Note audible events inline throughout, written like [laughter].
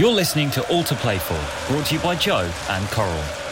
You're listening to All to Play For, brought to you by Joe and Coral.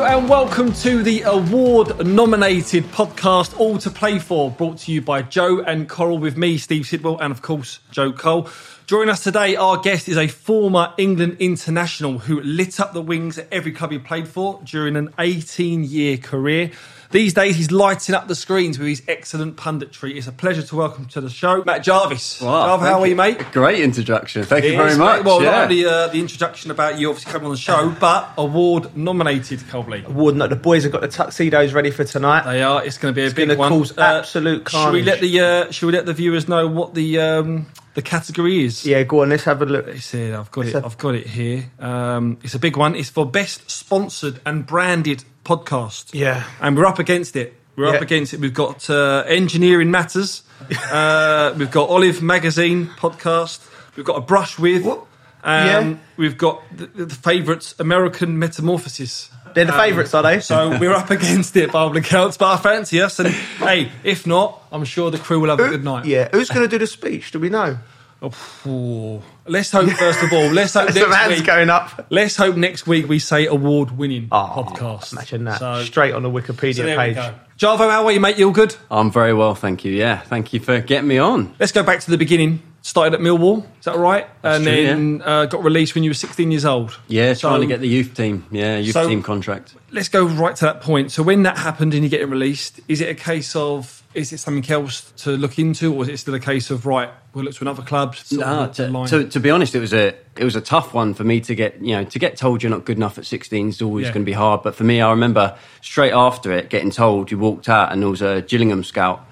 And welcome to the award nominated podcast All to Play For, brought to you by Joe and Coral with me, Steve Sidwell, and of course, Joe Cole. Joining us today, our guest is a former England international who lit up the wings at every club he played for during an 18 year career. These days, he's lighting up the screens with his excellent punditry. It's a pleasure to welcome to the show, Matt Jarvis. Wow, Jarvis, how are you, mate? Great introduction. Thank you very much. great. Well, yeah. not only uh, the introduction about you obviously coming on the show, but award nominated, Coley. Award note. The boys have got the tuxedos ready for tonight. They are. It's going to be a big gonna one. cause absolute Should we let the uh, Should we let the viewers know what the um, the category is? Yeah, go on. Let's have a look. It's here. I've got it. I've got it here. Um, it's a big one. It's for best sponsored and branded podcast. Yeah. and we're up against it. We're up against it. We've got uh, Engineering Matters. [laughs] uh, we've got Olive Magazine podcast. We've got a brush with. What? Um, Yeah. We've got the, the favourites, American Metamorphosis. They're the um, favourites, are they? So we're up against it, by all accounts, but I fancy us. And hey, if not, I'm sure the crew will have a good night. yeah. Who's going to do the speech? Do we know? Oh, let's hope first of all. Let's [laughs] hope Some next hands week. going up. Let's hope next week we say award-winning Oh, podcast. Imagine that. So, Straight on the Wikipedia so page. go. Jarvo, how are you, mate? You all good? I'm very well, thank you. Yeah, thank you for getting me on. Let's go back to the beginning. Started at Millwall, is that right? and true, then uh, got released when you were 16 years old. Yeah, So- trying to get the youth team. Yeah, youth So- team contract. Let's go right to that point. So when that happened and you get released, is it a case of is it something else to look into, or is it still a case of right? We'll look to another club. No, to, to, to be honest, it was a it was a tough one for me to get. You know, to get told you're not good enough at 16 is always Yeah. going to be hard. But for me, I remember straight after it, getting told you walked out and there was a Gillingham scout,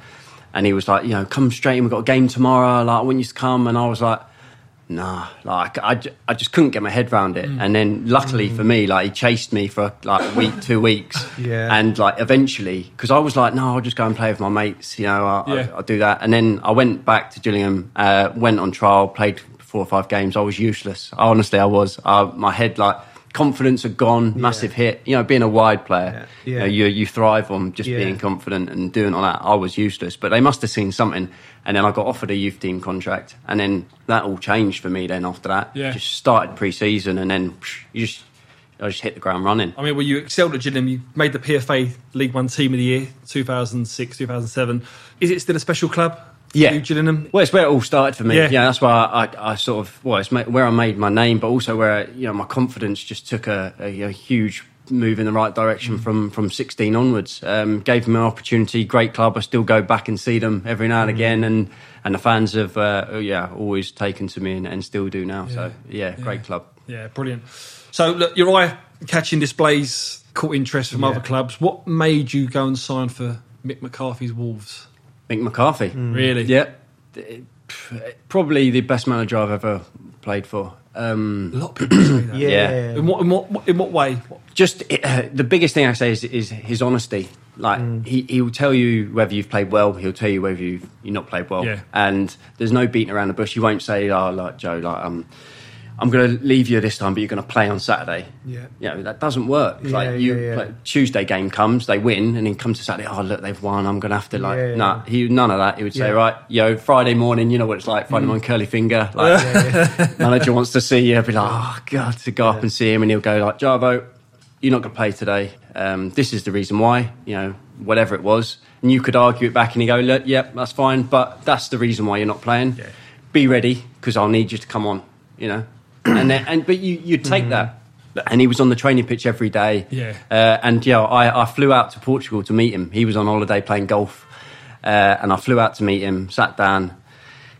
and he was like, you know, come straight in. We've got a game tomorrow. Like, I want you to come. And I was like. Nah, like I, I just couldn't get my head around Mm. it. And then, luckily for me, like he chased me for like a week, two weeks, [laughs] Yeah. And like eventually, because I was like, no, I'll just go and play with my mates. You know, I, Yeah. I, I'll do that. And then I went back to Gillingham, uh, went on trial, played four or five games. I was useless. Honestly, I was. Uh, my head, like, confidence had gone, massive hit. You know, being a wide player, Yeah. You, know, you, you thrive on just Yeah. being confident and doing all that. I was useless, but they must have seen something. And then I got offered a youth team contract. And then that all changed for me then after that. Yeah. Just started pre season and then psh, you just, I just hit the ground running. I mean, well, you excelled at Gillingham. You made the PFA League One Team of the Year, 2006, 2007. Is it still a special club? Yeah. you, Gillingham. Well, it's where it all started for me. Yeah. Yeah, that's why I, I, I sort of well, it's where I made my name, but also where you know my confidence just took a, a, a huge move in the right direction from from 16 onwards. Um, gave me an opportunity, great club. I still go back and see them every now and again, and and the fans have uh, yeah always taken to me and, and still do now. So yeah, great club. Yeah, brilliant. So, look, your eye catching displays caught interest from other clubs. What made you go and sign for Mick McCarthy's Wolves? Mick McCarthy. Really? Yeah, probably the best manager I've ever played for. Um, A lot of [clears throat] people say that. Yeah. Yeah. In what, in what, in what way? What- just uh, the biggest thing I say is, is his honesty. Like he, he will tell you whether you've played well. He'll tell you whether you've you not played well. Yeah. And there's no beating around the bush. He won't say, "Oh, like Joe, like um, I'm going to leave you this time, but you're going to play on Saturday." Yeah. You know that doesn't work. Yeah, like you, yeah, yeah. Like, Tuesday game comes, they win, and then comes to Saturday. Oh, look, they've won. I'm going to have to like, Yeah, nah. He none of that. He would say, right, yo, Friday morning. You know what it's like. Friday morning, curly finger. [laughs] Like manager wants to see you, I'd be like, oh god, to go up and see him, and he'll go like, Jarvo, you're not going to play today. Um, this is the reason why. You know, whatever it was, and you could argue it back, and you go, look, yep, that's fine, but that's the reason why you're not playing. Yeah. Be ready because I'll need you to come on. You know, [clears throat] and then, and but you you take that. And he was on the training pitch every day. Yeah. Uh, and yeah, I, I flew out to Portugal to meet him. He was on holiday playing golf, uh, and I flew out to meet him. Sat down,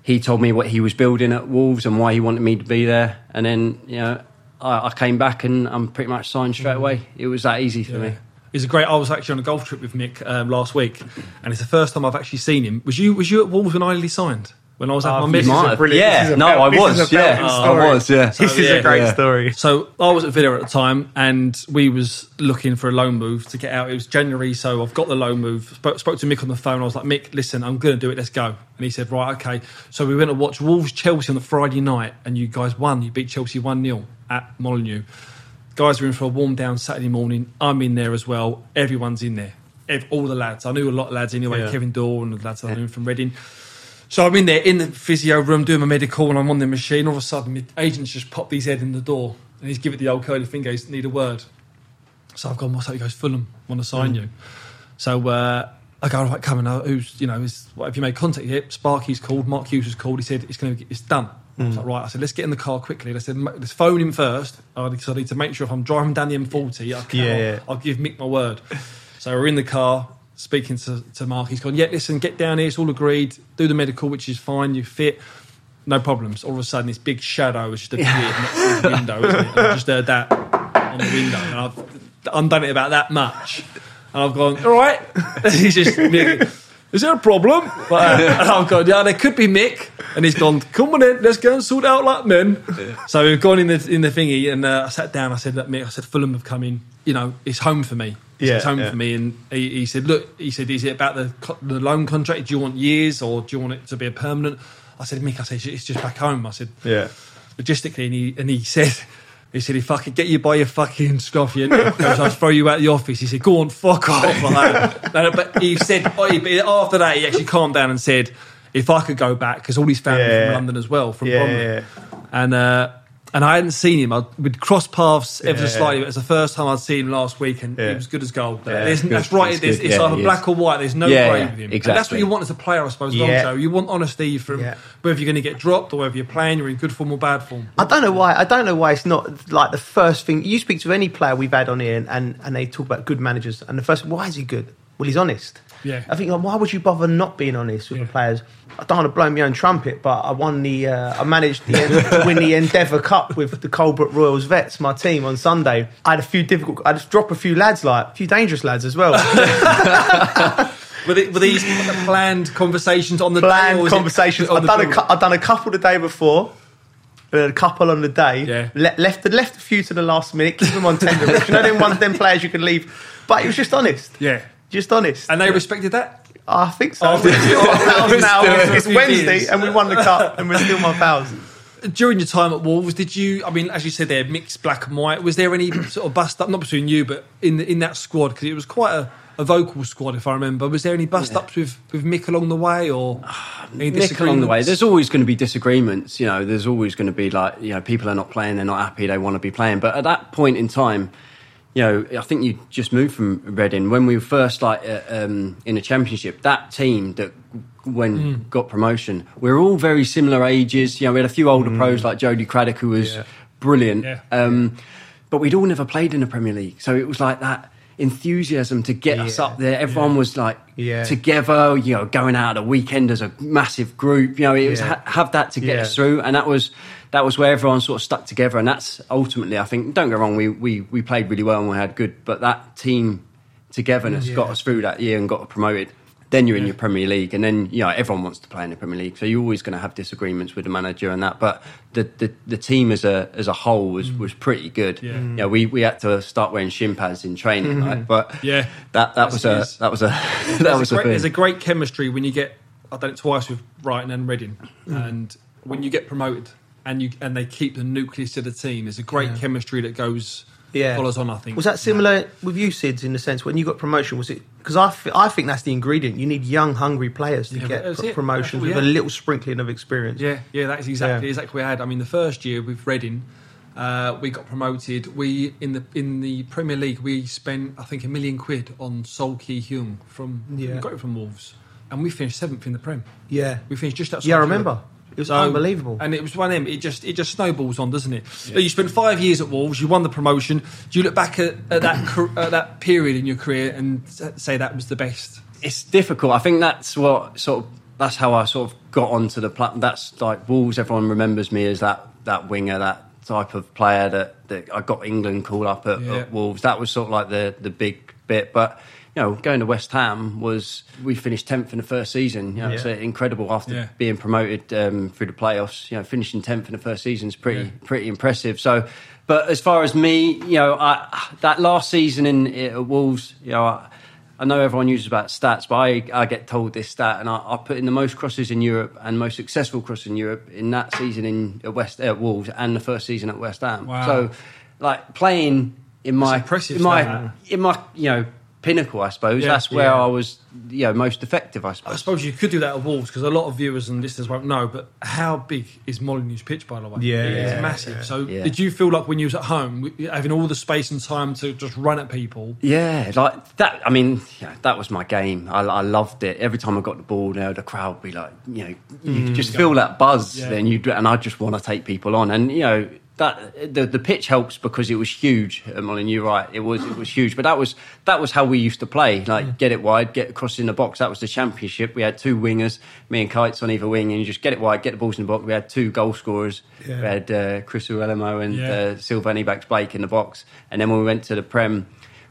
he told me what he was building at Wolves and why he wanted me to be there. And then, you know, I, I came back and I'm pretty much signed straight away. It was that easy for me. It's a great. I was actually on a golf trip with Mick um, last week, and it's the first time I've actually seen him. Was you Was you at Wolves when Isley signed? When I was ah, at Oh, my missus. might Might a have- brilliant- yeah, this is a no, I was. Yeah, I was. Yeah. This is yeah, a great yeah. story. So I was at Villa at the time, and we was looking for a loan move to get out. It was January, so I've got the loan move. Spoke, spoke to Mick on the phone. I was like, Mick, listen, I'm going to do it. Let's go. And he said, right, okay. So we went to watch Wolves Chelsea on the Friday night, and you guys won. You beat Chelsea one 0 at Molineux. Guys are in for a warm down Saturday morning. I'm in there as well. Everyone's in there. All the lads. I knew a lot of lads anyway. Yeah. Kevin Doyle and the lads I knew from Reading. So I'm in there in the physio room doing my medical, and I'm on the machine. All of a sudden, my agent's just popped his head in the door, and he's given it the old curly finger. He's need a word. So I've gone, what's up? He goes, Fulham, want to sign mm. you. So uh, I go, all right, come on, uh, who's, you know, is, what, have you made contact yet? Sparky's called, Mark Hughes has called. He said, it's going to get it's done. I was mm. like, right. I said, let's get in the car quickly. I said, let's phone him first. I need to make sure if I'm driving down the M40, I can, Yeah, I'll, yeah. I'll give Mick my word. So we're in the car speaking to, to Mark. He's gone, yeah, listen, get down here. It's all agreed. Do the medical, which is fine. You fit. No problems. All of a sudden, this big shadow has just appeared next to the [laughs] window. Isn't it? And I just heard that on the window. And I've undone it about that much. And I've gone, all right. [laughs] He's just, is there a problem? But, [laughs] uh, and I've gone, yeah, there could be Mick. And he's gone, come on in, let's go and sort out like men. So we've gone in the in the thingy, and uh, I sat down. I said, look, Mick, I said, Fulham have come in. You know, it's home for me. Yeah, it's home yeah. for me. And he, he said, look, he said, is it about the co- the loan contract? Do you want years or do you want it to be a permanent? I said, Mick, I said, it's just back home. I said, Yeah. logistically, and he and he said, he said, if I could get you by your fucking and I'll throw you out of the office. He said, go on, fuck off. Like. No, but he said, oh, after that, he actually calmed down and said, if I could go back, because all his family Yeah. from London as well, from Yeah, Bromley. yeah, and uh, and I hadn't seen him. I, we'd crossed paths ever so Yeah. slightly. But it was the first time I'd seen him last week, and Yeah. he was good as gold. Yeah, There's- good. that's right. It's, it's Yeah, either black or white. There's no grey with him. And that's what you want as a player, I suppose. Long Yeah. Joe. You want honesty from whether you're going to get dropped or whether you're playing, you're in good form or bad form. I don't know why. I don't know why it's not like the first thing. You speak to any player we've had on here, and, and, and they talk about good managers, and the first, why is he good? Well, he's honest. Yeah. I think, like, why would you bother not being honest with Yeah. the players? I don't want to blow my own trumpet, but I won the, uh, I managed the, to [laughs] win the Endeavour Cup with the Colbrook Royals Vets, my team, on Sunday. I had a few difficult, I just dropped a few lads, like a few dangerous lads as well. [laughs] Were, they, were these planned conversations on the day? Planned was conversations. I've done, a, I've done a couple the day before. A couple on the day. Yeah. Le- left left a few to the last minute. Keep them on tender. you know, them ones, them players you can leave. But it was just honest. Yeah. Just honest. And they respected that? I think so. Oh, [laughs] now, now it's Wednesday and we won the cup and we're still my pals. During your time at Wolves, did you? I mean, as you said, they're mixed black and white. Was there any sort of bust up, not between you, but in the, in that squad? Because it was quite a, a vocal squad, if I remember. Was there any bust ups with, with Mick along the way, or ah, any Nick along the way. There's always going to be disagreements. You know, there's always going to be like, you know, people are not playing, they're not happy, they want to be playing. But at that point in time, you know, I think you just moved from Reading when we were first like uh, um, in a championship. That team that when Hmm. got promotion, we are all very similar ages. You know, we had a few older pros like Jody Craddock who was Yeah. brilliant. Yeah. Um, but we'd all never played in the Premier League, so it was like that enthusiasm to get us up there. Everyone was like Yeah. together, you know, going out at a weekend as a massive group. You know, it was ha- have that to get Yeah. us through, and that was that was where everyone sort of stuck together. And that's ultimately, I think. Don't go wrong, we we we played really well and we had good, but that team togetherness got us through that year and got us promoted. Then you're in your Premier League, and then you know everyone wants to play in the Premier League, so you're always going to have disagreements with the manager and that. But the the, the team as a as a whole was, mm. was pretty good. Yeah. You know, we, we had to start wearing shin pads in training, mm-hmm. right? but Yeah. that that was a that was a [laughs] that there's, was a a great, thing. there's a great chemistry when you get. I've done it twice with Brighton and Reading, mm. and when you get promoted and you and they keep the nucleus of the team, there's a great chemistry that goes Yeah. follows on. I think Was that similar with you, Sids, in the sense when you got promotion? Was it because I I think that's the ingredient. You need young, hungry players to Yeah, get it. promotions with a little sprinkling of experience. Yeah, yeah, that's exactly Yeah. exactly what I had. I mean, the first year with Reading, uh, we got promoted. We in the in the Premier League we spent I think a million quid on Seol Ki-hyeon from Yeah. we got it from Wolves, and we finished seventh in the Prem. Yeah. We finished just outside. Yeah, I Europe. Remember. It was So- unbelievable. and it was one of them. It just it just snowballs on, doesn't it? But You spent five years at Wolves. You won the promotion. Do you look back at, at that at that period in your career and say that was the best? it's difficult. I think that's what sort of that's how I sort of got onto the platform. That's like Wolves. Everyone remembers me as that that winger, that type of player that, that I got England called up at, Yeah. at Wolves. That was sort of like the the big bit, but. You know, going to West Ham was we finished tenth in the first season. You know, Yeah. uh, incredible after Yeah. being promoted um, through the playoffs. You know, finishing tenth in the first season is pretty Yeah. pretty impressive. So, but as far as me, you know, I, that last season in at Wolves, you know, I, I know everyone uses about stats, but I, I get told this stat, and I, I put in the most crosses in Europe and most successful cross in Europe in that season in at West at Wolves and the first season at West Ham. Wow. So like playing in my impressive in my in my you know pinnacle. I suppose Yeah. that's where Yeah. I was you know most effective. I suppose. I suppose you could do that at Wolves because a lot of viewers and listeners won't know. But how big is Molineux's pitch, by the way? Yeah, it's yeah, massive. So, Yeah. did you feel like when you was at home, having all the space and time to just run at people? Yeah, like that. I mean, yeah, that was my game. I, I loved it. Every time I got the ball, you know, the crowd would be like, you know, you mm. just feel that buzz. Yeah. Then you and I just want to take people on, and you know. That the the pitch helps because it was huge. at Molineux, you're right. It was it was huge, but that was that was how we used to play. Like get it wide, get across in the box. That was the championship. We had two wingers, me and Kites on either wing, and you just get it wide, get the balls in the box. We had two goal scorers. Yeah. We had uh, Chris Iwelumo and Yeah. uh, Sylvan Ebanks-Blake in the box. And then when we went to the Prem,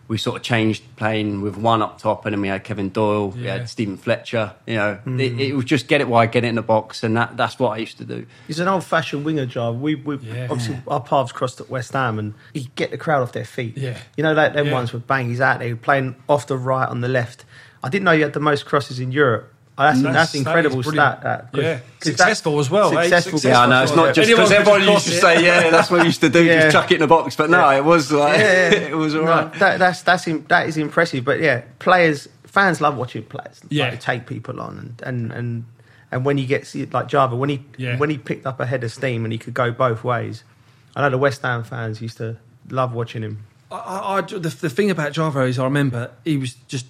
we sort of changed playing with one up top, and then we had Kevin Doyle, we had Steven Fletcher. You know, mm. it, it was just get it wide, get it in the box, and that, that's what I used to do. He's an old-fashioned winger job. We, we Yeah. obviously our paths crossed at West Ham, and he'd get the crowd off their feet. Yeah. you know that them Yeah. ones with bang. He's out there playing off the right on the left. I didn't know you had the most crosses in Europe. Oh, that's, That's- that's, that is incredible brilliant. stat. That, 'cause- Yeah. 'cause that- Successful as well, eh? Successful. Successful. Yeah, I know. It's not just Anyone because could everyone used to it. say, "Yeah, that's what we used to do, Yeah. just chuck it in a box." But no, it was like Yeah, yeah. [laughs] it was all No, right. that, that's that's im- that is impressive. But yeah, players, fans love watching players. like, Yeah. take people on and and and and when you get see- like Java when he Yeah. when he picked up a head of steam and he could go both ways. I know the West Ham fans used to love watching him. I, I, I- the, the thing about Java is, I remember he was just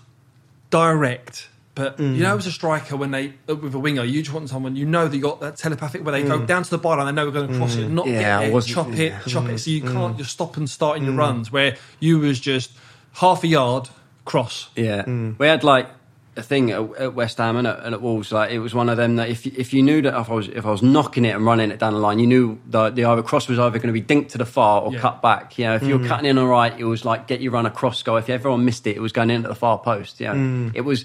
direct. But you mm. know, as a striker, when they uh, with a winger, you just want someone you know that you got that telepathic where they go mm. down to the byline, they know we're going to cross it, mm. not Yeah, get it, wasn't- chop it, yeah. chop it. So you can't just stop and start in your runs. Where you was just half a yard cross. Yeah, we had like a thing at, at West Ham and at, and at Wolves. Like it was one of them that if you- if you knew that if I was if I was knocking it and running it down the line, you knew the the either cross was either going to be dinked to the far or Yeah. cut back. You know, if you were cutting in all right, it was like get you run across cross goal. If everyone missed it, it was going into the far post. You know, it was.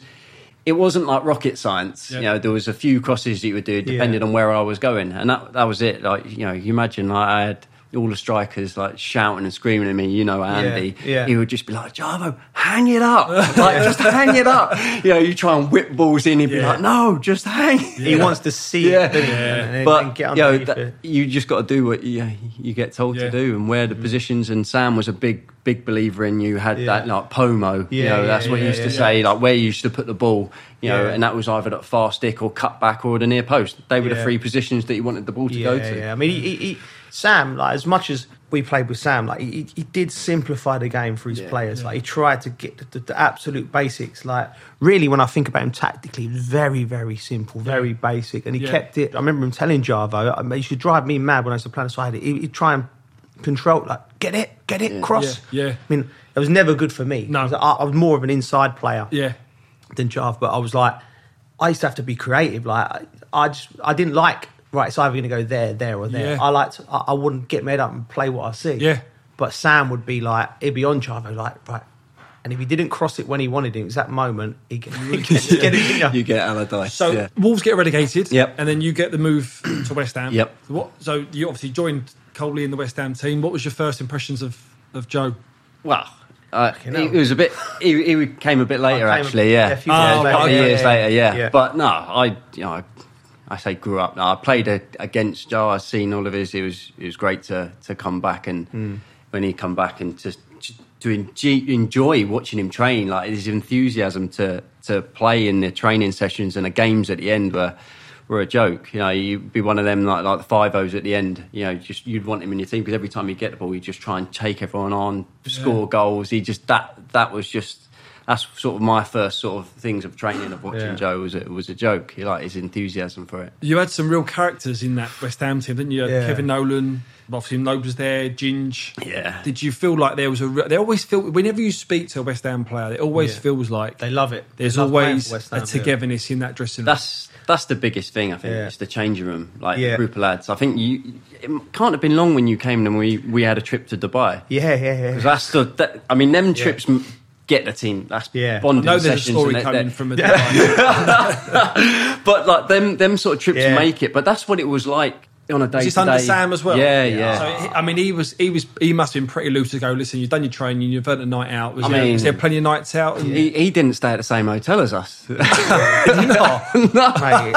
It wasn't like rocket science. Yeah. You know, there was a few crosses that you would do depending Yeah. on where I was going, and that that was it. Like you know, you imagine like I had all the strikers like shouting and screaming at me. You know, Andy. yeah. He would just be like, Jarvo, hang it up. [laughs] Like, just hang it up. [laughs] You know, you try and whip balls in, he'd be Yeah. like, no, just hang. He wants to see Yeah. it, doesn't? Yeah. And, and, But and get you, know, that- it. you just got to do what you, you get told Yeah. to do and where the mm. positions. And Sam was a big, big believer in you had Yeah. that like pomo. you Yeah, know, yeah, that's what he used to yeah, say, like where you used to put the ball. You know, and that was either that far stick or cut back or the near post. They were the three positions that you wanted the ball to yeah, go to. Yeah, I mean, he, he, he, Sam, like as much as we played with Sam, like he, he did simplify the game for his Yeah. players. Like he tried to get the, the, the absolute basics. Like really, when I think about him tactically, it was very, very simple, very basic, and he Yeah. kept it. I remember him telling Jarvo, I mean, he should drive me mad when I used to play side. He, he'd try and control, like get it, get it, cross. Yeah, yeah. I mean, it was never good for me. No. I, I was more of an inside player Yeah, than Jav, but I was like, I used to have to be creative. Like, I, I just, I didn't like, right, it's either going to go there, there, or there. Yeah. I liked, I, I wouldn't get made up and play what I see. Yeah. But Sam would be like, he'd be on Jav, like, right. And if he didn't cross it when he wanted it, it was that moment, he get, he get, get it, didn't [laughs] You get Allardyce. So yeah. Wolves get relegated, Yep. and then you get the move [clears throat] to West Ham. Yep. What? So you obviously joined Coley in the West Ham team. What was your first impressions of of Joe? Well, uh, Fucking he, it was a bit. He, he came a bit later, came a- actually. Yeah, yeah, a few years a later, couple of yeah, years yeah, later. Yeah. yeah. but no, I, you know, I, say grew up. No, I played a, against Joe. I've seen all of his. It was it was great to to come back and Hmm. when he come back and just to enjoy, enjoy watching him train. Like his enthusiasm to to play in the training sessions and the games at the end were. Were a joke, you know. You'd be one of them like like the five O's at the end. You know, just you'd want him in your team because every time you get the ball, you just try and take everyone on, score goals. He just that that was just that's sort of my first sort of things of training of watching Yeah. Joe was a, was a joke. He like his enthusiasm for it. You had some real characters in that West Ham team, didn't you? You Yeah. Kevin Nolan, obviously Noble was there, Ginge. Yeah. Did you feel like there was a? re- They always feel whenever you speak to a West Ham player, it always Yeah. feels like They love it. there's love always for West a Ham, yeah. togetherness in that dressing room. That's that's the biggest thing I think. Yeah. It's the changing room, like Yeah. group of lads. I think you it can't have been long when you came and we we had a trip to Dubai. Yeah, yeah, yeah. Because that's the that, I mean them trips m get the team. That's Yeah. I bonding I know there's a sessions story and that- coming that- from a [laughs] [laughs] but like them them sort of trips Yeah. make it. But that's what it was like on a day. Was this to under Sam as well? Yeah, yeah. So I mean, he was he was he must have been pretty loose to go. Listen, you've done your training, you've earned a night out. Was, I there, mean- was there plenty of nights out? And, he, he didn't stay at the same hotel as us. [laughs] [laughs] no. Mate,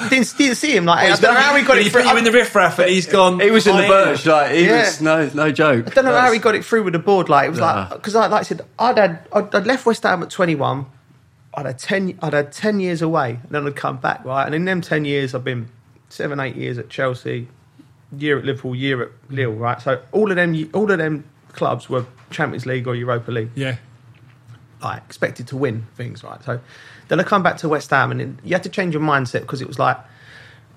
[laughs] didn't, didn't see him. Like, I don't know how he got He it put through. you in the riffraff, and he's gone. he was in the "I- birch, like he Yeah. was no no joke. I don't know how he got it through with the board. Like it was like because, I, like I said, I'd had I'd, I'd left West Ham at twenty one. I'd had ten. I'd had ten years away, and then I'd come back. Right, and in them ten years, I've been seven, eight years at Chelsea, year at Liverpool, year at Lille. Right, so all of them, all of them clubs were Champions League or Europa League. Yeah, like expected to win things, right? So then I come back to West Ham, and you had to change your mindset because it was like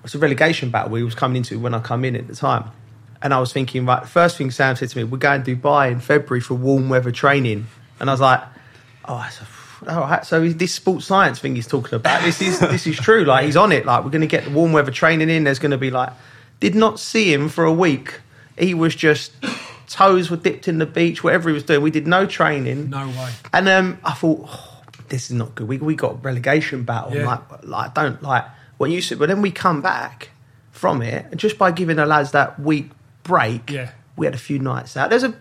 it's a relegation battle we was coming into when I come in at the time, and I was thinking, right, first thing Sam said to me, we're going to Dubai in February for warm weather training, and I was like, oh, that's a, right. So this sports science thing he's talking about, this is this is true. Like he's on it. Like we're going to get the warm weather training in. There's going to be like, did not see him for a week. He was just toes were dipped in the beach, whatever he was doing. We did no training. no way. And um, I thought, oh, this is not good. We we got a relegation battle. Yeah. Like, like don't like what you said. But then we come back from it, and just by giving the lads that week break, Yeah. we had a few nights out. There's a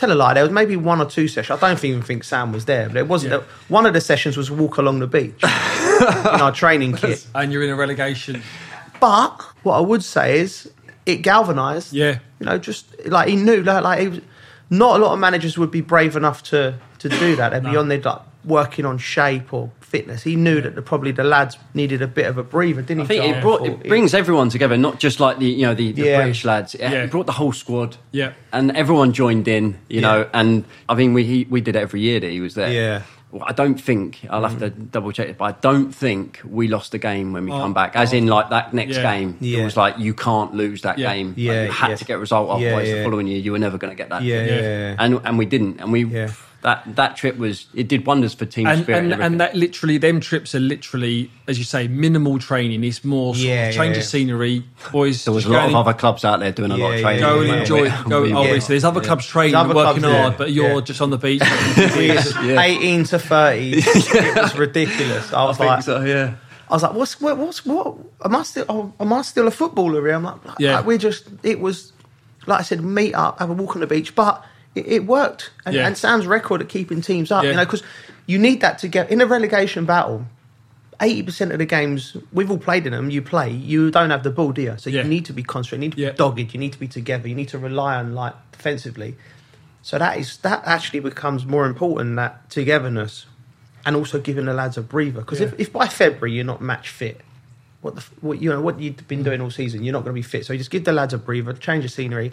tell a lie. There was maybe one or two sessions. I don't even think Sam was there, but it wasn't. Yeah. One of the sessions was walk along the beach [laughs] in our training kit. [laughs] And you're in a relegation. But what I would say is it galvanised. Yeah. You know, just like he knew, like, like he was, not a lot of managers would be brave enough to to do that. They'd be on there like working on shape or fitness. He knew that the, probably the lads needed a bit of a breather, didn't he? I he? think it brought it brings everyone together, not just like the you know the, the Yeah. British lads. It, Yeah. it brought the whole squad. Yeah. and everyone joined in. You know, and I mean we he, we did it every year that he was there. Yeah. Mm. Well, I don't think I'll have to double check it, but I don't think we lost a game when we Oh, come back. As in, like that next Yeah. game, Yeah. it was like you can't lose that Yeah. game. Like, Yeah, you had yeah. to get a result. Yeah, Otherwise, yeah. the following year you were never going to get that. Yeah, Yeah. yeah, yeah. and and we didn't, and we Yeah. That that trip was it did wonders for team And, spirit. and, everything. and that literally, them trips are literally, as you say, minimal training. It's more sort Yeah, of change yeah. of scenery. Boys, there was a lot of other clubs out there doing a lot Yeah, of yeah, training. Go and Yeah, enjoy. yeah. Go. We- Obviously, oh, there's other clubs training, other working clubs, hard, yeah. but you're Yeah. just on the beach. [laughs] Yeah. 18 to 30. [laughs] It was ridiculous. I I was think like, so. Yeah. I was like, what's what, what's what? Am I still oh, am I still a footballer here? I'm like, Yeah. like, we're just. It was like I said, meet up, have a walk on the beach, but it, it worked. And, Yeah. and Sam's record at keeping teams up, Yeah. you know, because you need that to get in a relegation battle. Eighty percent of the games we've all played in them, you play, you don't have the ball, do you? So Yeah. you need to be concentrated, you need to Yeah. be dogged, you need to be together, you need to rely on like defensively. So that is that actually becomes more important that togetherness, and also giving the lads a breather. Because Yeah. if, if by February you're not match fit, what the what you know what you've been mm. doing all season, you're not going to be fit. So you just give the lads a breather, change the scenery,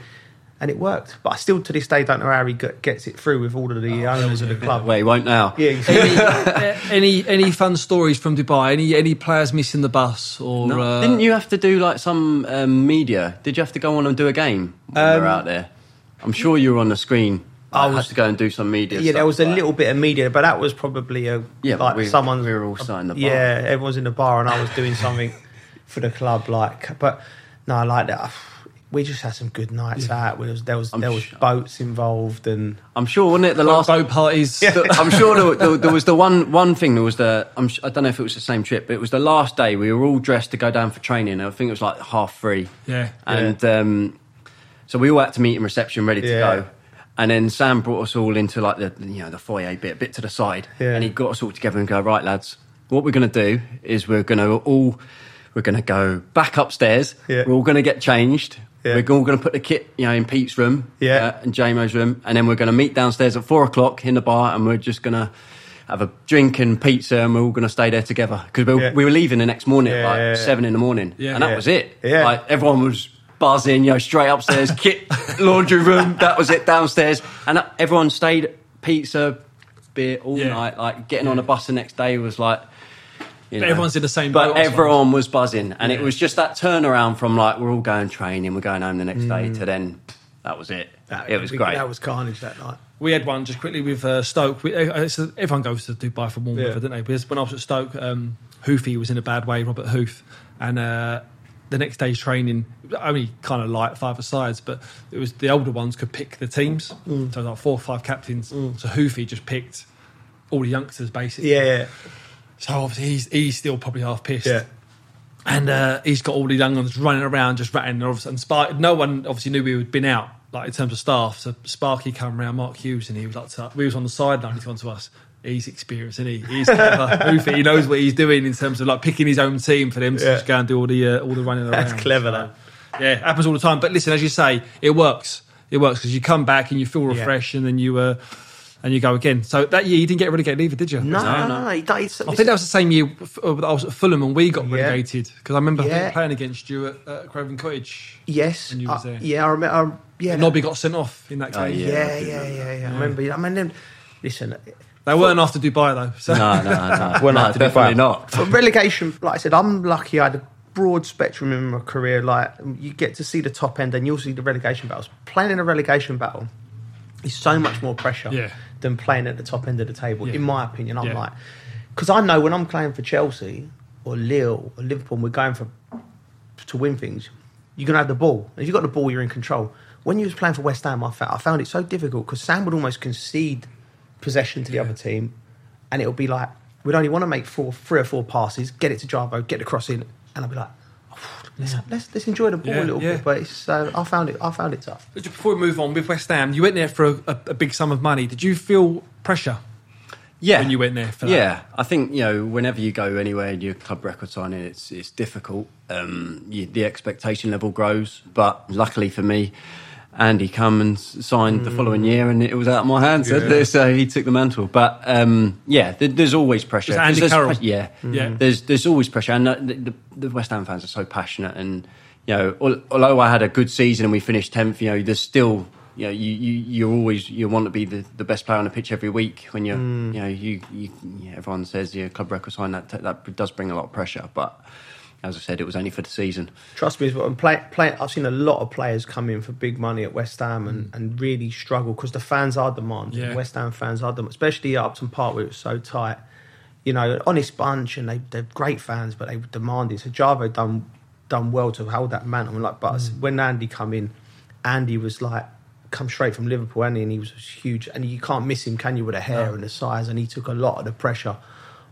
and it worked. But I still to this day don't know how he get, gets it through with all of the owners of the club. Well, he won't now. Yeah, exactly. any, [laughs] any any fun stories from Dubai? Any any players missing the bus or? No, uh, didn't you have to do like some um, media? Did you have to go on and do a game when we were out there? I'm sure you were on the screen. I, I was- had to go and do some media. yeah, there stuff, was a little bit of media, but that was probably a Yeah, like we- someone we were all sat in the bar. Yeah, everyone's in the bar, and I was doing something [laughs] for the club. Like, but no, I like that. We just had some good nights out. There was there was there was sure- boats involved, and I'm sure, wasn't it? The last. boat parties? [laughs] I'm sure there, there, there was the one one thing. There was the. I'm, s- I don't know if it was the same trip, but it was the last day. We were all dressed to go down for training. I think it was like half three. Yeah. And um, so we all had to meet in reception, ready to Yeah. go. And then Sam brought us all into like the you know the foyer bit, a bit to the side, Yeah. and he got us all together and go right, lads. What we're going to do is we're going to all we're going to go back upstairs. Yeah. We're all going to get changed. Yeah. We're all going to put the kit, you know, in Pete's room, Yeah. uh, and JMO's room, and then we're going to meet downstairs at four o'clock in the bar, and we're just going to have a drink and pizza, and we're all going to stay there together because we, were Yeah. we were leaving the next morning at like yeah, yeah. seven in the morning, Yeah. and that Yeah. was it. Yeah. Like everyone was buzzing, you know, straight upstairs, [laughs] kit, laundry room. That was it downstairs, and everyone stayed pizza, beer all Yeah. night. Like getting on a bus the next day was like. You But everyone's in the same But boat, I suppose. everyone was buzzing, and it was just that turnaround from like we're all going training, we're going home the next day, to then that was it. that, it was we- great. That was carnage that night. We had one just quickly with uh, Stoke. We, uh, it's, everyone goes to Dubai for warm Yeah. weather, don't they? Because when I was at Stoke, um, Hoofy was in a bad way, Robert Huth, and uh, the next day's training only kind of light five sides, but it was the older ones could pick the teams, Mm. so like four or five captains. So Hoofy just picked all the youngsters basically. Yeah, yeah, So obviously he's he's still probably half pissed. yeah. and uh, he's got all the young ones running around, just ratting. And and Spark, no one obviously knew we had been out, like in terms of staff. So Sparky came around, Mark Hughes, and he was like, to, we was on the sideline. He's gone to us. He's experienced, isn't he? He's clever. [laughs] he knows what he's doing in terms of like picking his own team for them to Yeah. just go and do all the uh, all the running around. That's clever, So, that. Yeah, it happens all the time. But listen, as you say, it works. It works because you come back and you feel Yeah. refreshed, and then you uh, and you go again. So that year you didn't get relegated either, did you? No, No, no, no. no. he- he's- I think that was the same year f- uh, that I was at Fulham and we got relegated because I remember Yeah. playing against you at, at Craven Cottage. yes. when you was uh, there. yeah, I remember. Um, yeah, Nobby got sent off in that Oh, game. yeah. Yeah, yeah, yeah, yeah. I remember. I mean, then, listen, They weren't after Dubai though. So. No, no, no. [laughs] Well, no, not to be definitely not. for relegation, like I said, I'm lucky. I had a broad spectrum in my career. Like you get to see the top end, and you'll see the relegation battles. Playing in a relegation battle is so much more pressure Yeah. Than playing at the top end of the table. Yeah. In my opinion, I'm Yeah. like, because I know when I'm playing for Chelsea or Lille or Liverpool, and we're going for to win things. You're gonna have the ball. If you have got the ball, you're in control. When you was playing for West Ham, I found, I found it so difficult because Sam would almost concede possession to the Yeah. other team, and it'll be like we'd only want to make four, three or four passes, get it to Jarvo, get the cross in, and I'll be like, let's, let's let's enjoy the ball Yeah, a little yeah. bit. But it's, uh, I found it I found it tough. But Before we move on with West Ham, you went there for a, a, a big sum of money. Did you feel pressure Yeah. when you went there for that? Yeah, I think you know whenever you go anywhere and your club record signing, it's it's difficult. Um, you, the expectation level grows, but luckily for me, Andy come and s- signed the following year, and it was out of my hands. Yeah. So, [laughs] so he took the mantle. But um, yeah, there, there's always pressure. Was it Andy There's Carroll? pre- yeah, Yeah. There's there's always pressure, and uh, the, the, the West Ham fans are so passionate. And you know, although I had a good season and we finished tenth, you know, there's still. You know, you, you, you're always you want to be the, the best player on the pitch every week. When you're, Mm. you know, you, you yeah, everyone says your club record sign that that does bring a lot of pressure. But as I said, it was only for the season. Trust me, I'm play, play, I've seen a lot of players come in for big money at West Ham and, mm. and really struggle because the fans are demanding. Yeah. West Ham fans are demanding, especially at Upton Park where it was so tight. You know, honest bunch and they, they're great fans, but they were demanding. So Jarvo done done well to hold that mantle. And like, but mm. when Andy come in, Andy was like come straight from Liverpool, Andy, and he was huge. And you can't miss him, can you, with the hair No. and the size? And he took a lot of the pressure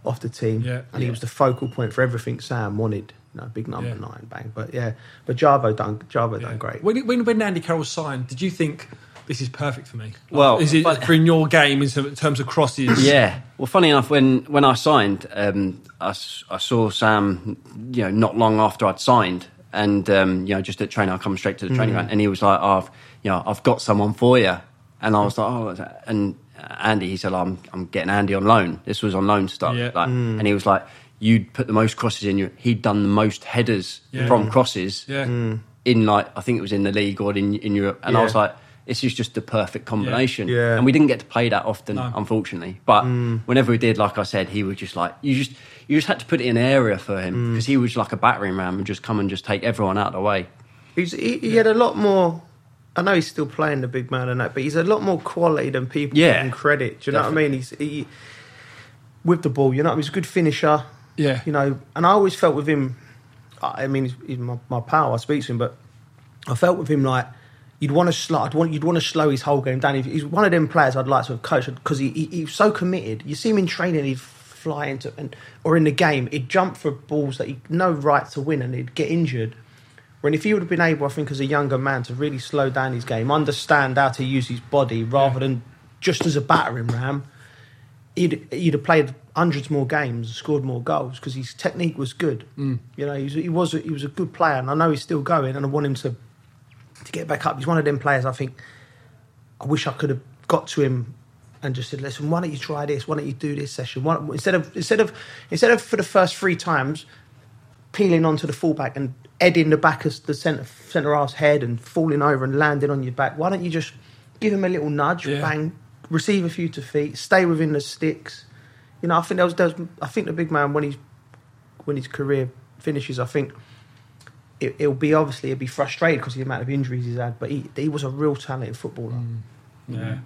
off the team. Yeah. and he was the focal point for everything Sam wanted. You know, big number Yeah. nine, bang. But yeah, but Jarvo done Jarvo Yeah. done great. When, when, when Andy Carroll signed, did you think this is perfect for me? Like, Well, is it but- for in your game in terms of crosses? Yeah. Well, funny enough, when when I signed, um, I, s- I saw Sam, you know, not long after I'd signed, and um, you know, just at training, I come straight to the training Mm. ground, and he was like, oh, I've, you know, I've got someone for you, and I was like, oh, and Andy, he said, oh, I'm I'm getting Andy on loan. This was on loan stuff, Yeah. like, and he was like, you'd put the most crosses in. You, he'd done the most headers Yeah. from crosses Yeah. Mm. in like I think it was in the league or in in Europe, and I was like, this is just the perfect combination. Yeah. And we didn't get to play that often, No. unfortunately. But mm. whenever we did, like I said, he was just like you just you just had to put it in an area for him mm. because he was like a battering ram and just come and just take everyone out of the way. He's, he, he had a lot more. I know he's still playing the big man and that, but he's a lot more quality than people Yeah. give him credit. Do you know what I mean? He's he, with the ball. You know, he's a good finisher. Yeah. You know, and I always felt with him. I mean, he's, he's my, my pal. I speak to him, but I felt with him like you'd want to slow. I'd want you'd want to slow his whole game down. He's one of them players I'd like to have coached because he, he he was so committed. You see him in training, he'd fly into and or in the game, he'd jump for balls that he'd no right to win, and he'd get injured. When if he would have been able, I think, as a younger man, to really slow down his game, understand how to use his body rather than just as a battering ram, he'd, he'd have played hundreds more games, scored more goals because his technique was good. Mm. You know, he was, he was a, he was a good player, and I know he's still going, and I want him to to get back up. He's one of them players. I think I wish I could have got to him and just said, "Listen, why don't you try this? Why don't you do this session? Don't- instead of instead of instead of for the first three times peeling onto the fullback and heading the back of the centre centre half's head and falling over and landing on your back. Why don't you just give him a little nudge, Yeah. bang, receive a few to feet, stay within the sticks. You know, I think there was, there was I think the big man when he's when his career finishes, I think it, it'll be obviously he'll be frustrated because of the amount of injuries he's had, but he he was a real talented footballer. Yeah.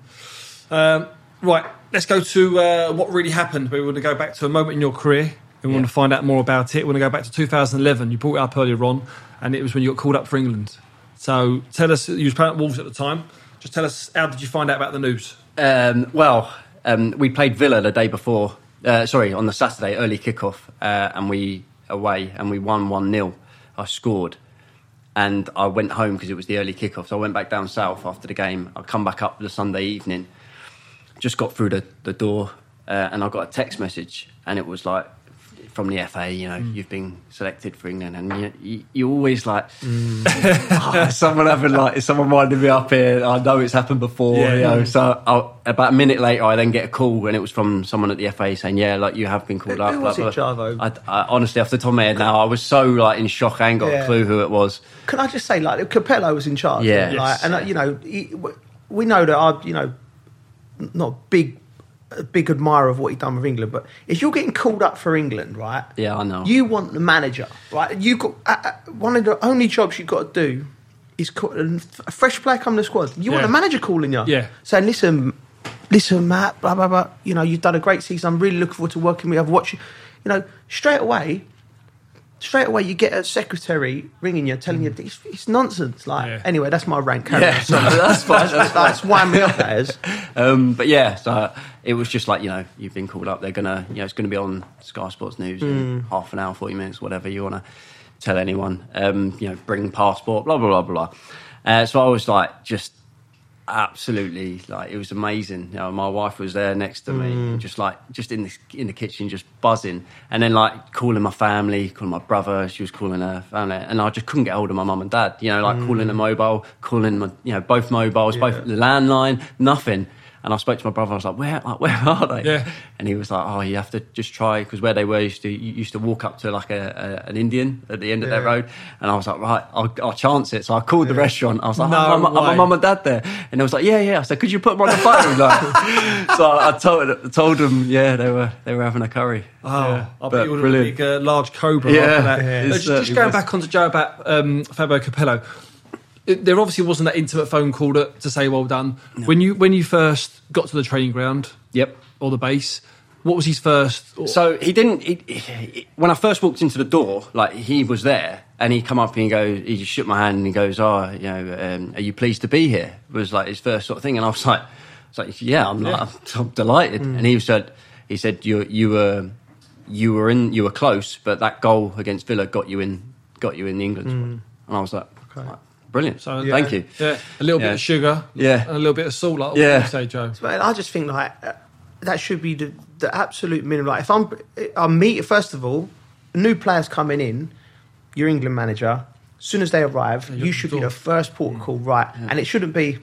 Um, right, let's go to uh, what really happened. We want to go back to a moment in your career. And we want Yeah. to find out more about it. We want to go back to 2011. You brought it up earlier on, and it was when you got called up for England. So tell us, you was playing at Wolves at the time. Just tell us, how did you find out about the news? Um, well, um, we played Villa the day before. Uh, sorry, on the Saturday, early kickoff, uh, and we away, and we won one 0 I scored, and I went home because it was the early kickoff. So I went back down south after the game. I come back up the Sunday evening, just got through the the door, uh, and I got a text message, and it was like from the FA, you know, mm. you've been selected for England, and you, you, you're always like, "Oh, mm. [laughs] ah, is someone having like, is someone winding me up here? I know it's happened before, Yeah. you know. So I, about a minute later, I then get a call, and it was from someone at the FA saying, "Yeah, like you have been called Who- up." who was blah, it. Jarvo? I, I, honestly, off the top of my head now, I was so like in shock. I ain't got Yeah. a clue who it was. Can I just say, like, Capello was in charge. Yeah. Like, Yes. and, uh, you know, he, we know that I'm, you know, not big, a big admirer of what he done with England, but if you're getting called up for England, right? Yeah, I know. You want the manager, right? You got uh, uh, one of the only jobs you've got to do is call, a fresh player come to the squad. You want Yeah. the manager calling you, Yeah. saying, "Listen, listen, Matt, blah blah blah. You know, you've done a great season. I'm really looking forward to working with you. I've watched you. You know, straight away." Straight away, you get a secretary ringing you, telling you it's, it's nonsense. Like, Yeah. anyway, that's my rank. Carry Yeah. No, that's fine, [laughs] That's, that's why me up that is. Um, but yeah, so it was just like you know you've been called up. They're gonna you know it's gonna be on Sky Sports News in half an hour, forty minutes, whatever you want to tell anyone. Um, you know, bring passport, blah blah blah blah. Uh, so I was like just absolutely like it was amazing. You know, my wife was there next to me, mm. just like just in the in the kitchen, just buzzing, and then like calling my family, calling my brother. She was calling her family, and I just couldn't get hold of my mum and dad. You know, like calling a mm. mobile, calling my you know both mobiles, both the landline, nothing. And I spoke to my brother. I was like, "Where, like, where [laughs] are they?" Yeah. And he was like, "Oh, you have to just try because where they were used to you used to walk up to like a, a an Indian at the end of their road." And I was like, "Right, I'll, I'll chance it." So I called the restaurant. I was like, No "Oh, my, my way. mum and dad there," and they was like, "Yeah, yeah." I said, "Could you put them on the phone?" Like, [laughs] so I told told them, yeah, they were they were having a curry. Oh, yeah. I bet you would have brilliant. been a big, uh, large cobra. Yeah, that. yeah. Uh, just, just going was. back onto Joe about um, Fabio Capello. It- There obviously wasn't that intimate phone call to, to say well done. When you when you first got to the training ground Yep. or the base, what was his first? So he didn't. He, he- when I first walked into the door, like he was there, and he come up and he goes, he just shook my hand and he goes, "Oh, you know, um, are you pleased to be here?" Was like his first sort of thing, and I was like, "I was like, yeah, I'm, like, I'm, I'm delighted." And he said, "He said you you were you were in you were close, but that goal against Villa got you in got you in the England squad." And I was like, Okay. "Right, "Brilliant, So- thank you." Yeah, a little bit of sugar, Yeah. and a little bit of salt. Like Yeah. yeah, say Joe. But I just think like uh, that should be the, the absolute minimum. Like if I'm, I'm meet first of all, new players coming in, your England manager. As soon as they arrive, you should be the first port of call, right? And it shouldn't be,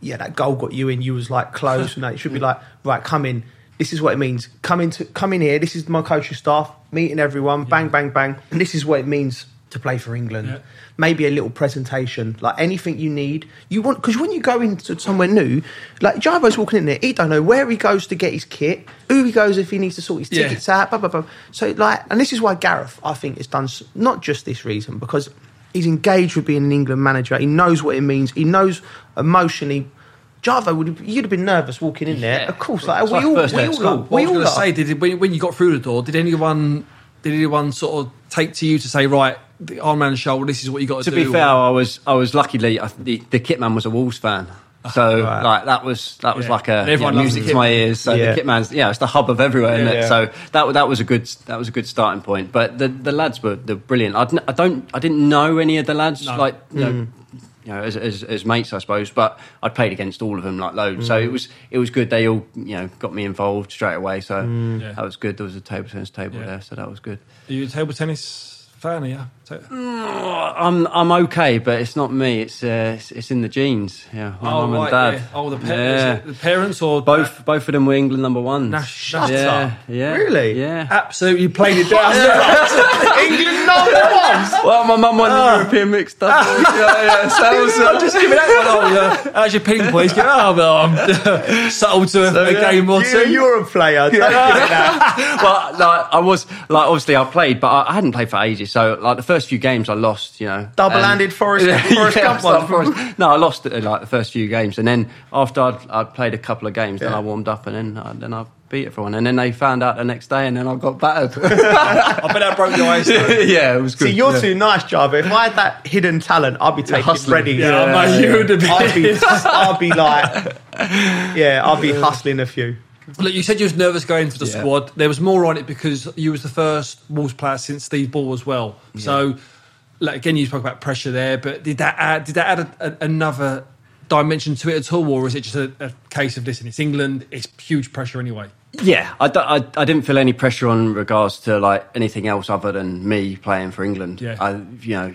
yeah, that goal got you in. You was like close. [laughs] no, it should be like, right, come in. This is what it means. Come in to come in here. This is my coaching staff meeting everyone. Bang, bang, bang. And this is what it means to play for England. Maybe a little presentation, like anything you need. You want because when you go into somewhere new, like Jarvo's walking in there, he don't know where he goes to get his kit, who he goes if he needs to sort his Yeah. tickets out, blah blah blah. So like, and this is why Gareth, I think, has done not just this reason because he's engaged with being an England manager. He knows what it means. He knows emotionally. Jarvo would have, you'd have been nervous walking in there. Yeah. Of course, like we all, we all, school. are. We I was all going to say, did when, when you got through the door, did anyone did anyone sort of take to you to say, right, the arm around the shoulder, this is what you got to, to do? To be fair, I was I was luckily I, the the kitman was a Wolves fan, ah, so Right. like that was that was Yeah. like a yeah, music the to my ears. So Yeah. the kitman's yeah, it's the hub of everywhere, isn't Yeah. So that that was a good that was a good starting point. But the the lads were they're brilliant. N- I don't I didn't know any of the lads No. like you know. Mm. You know, as, as, as mates, I suppose, but I played against all of them like loads, so it mm. was it was good. They all you know got me involved straight away, so Yeah. that was good. There was a table tennis table Yeah. there, so that was good. Are you a table tennis fan? Yeah. Ta- I'm I'm okay, but it's not me. It's uh, it's, it's in the genes. Yeah, my oh, mum right, and dad. yeah. Oh, the, pa- Yeah. the parents or Both both of them were England number ones. Nah, shut yeah, up. yeah, Really? Yeah. Absolutely played it down. [laughs] England number ones. Well, my mum won the European mixed doubles. yeah, yeah. So that was, [laughs] uh, just give me that one. Oh, yeah. How's your ping, please? Go, oh, well, I'm [laughs] subtle to a, a yeah, game or You, two. you're a player. Don't give it that. [laughs] well, like I was like obviously I played, but I, I hadn't played for ages. So like the first few games I lost. You know, Double-handed Forest, Forrest yeah, Gump it's like one. Forrest- No, I lost uh, like the first few games, and then after I'd, I'd played a couple of games, then I warmed up, and then I, then I beat everyone, and then they found out the next day, and then I got battered. [laughs] I bet I broke your eyes. [laughs] yeah, it was good. See, you're yeah. too nice, Java. If I had that hidden talent, I'd be taking hustling. ready. Yeah, mate, you would have been. I'd be, I'd be like, yeah, I'd be hustling a few. Look, you said you was nervous going into the Yeah. squad. There was more on it because you was the first Wolves player since Steve Bull as well. So, like, again, you spoke about pressure there, but did that add did that add a, a, another dimension to it at all, or is it just a, a case of this? And it's England, it's huge pressure anyway? Yeah, I I didn't feel any pressure on regards to like anything else other than me playing for England. Yeah. I, you know,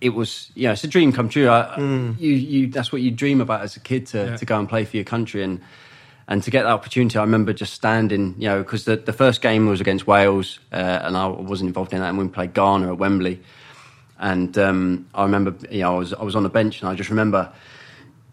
it was you know it's a dream come true. I, You you that's what you dream about as a kid to, Yeah. to go and play for your country and and to get that opportunity. I remember just standing, you know, because the, the first game was against Wales uh, and I wasn't involved in that, and we played Ghana at Wembley. And um, I remember, you know, I was I was on the bench, and I just remember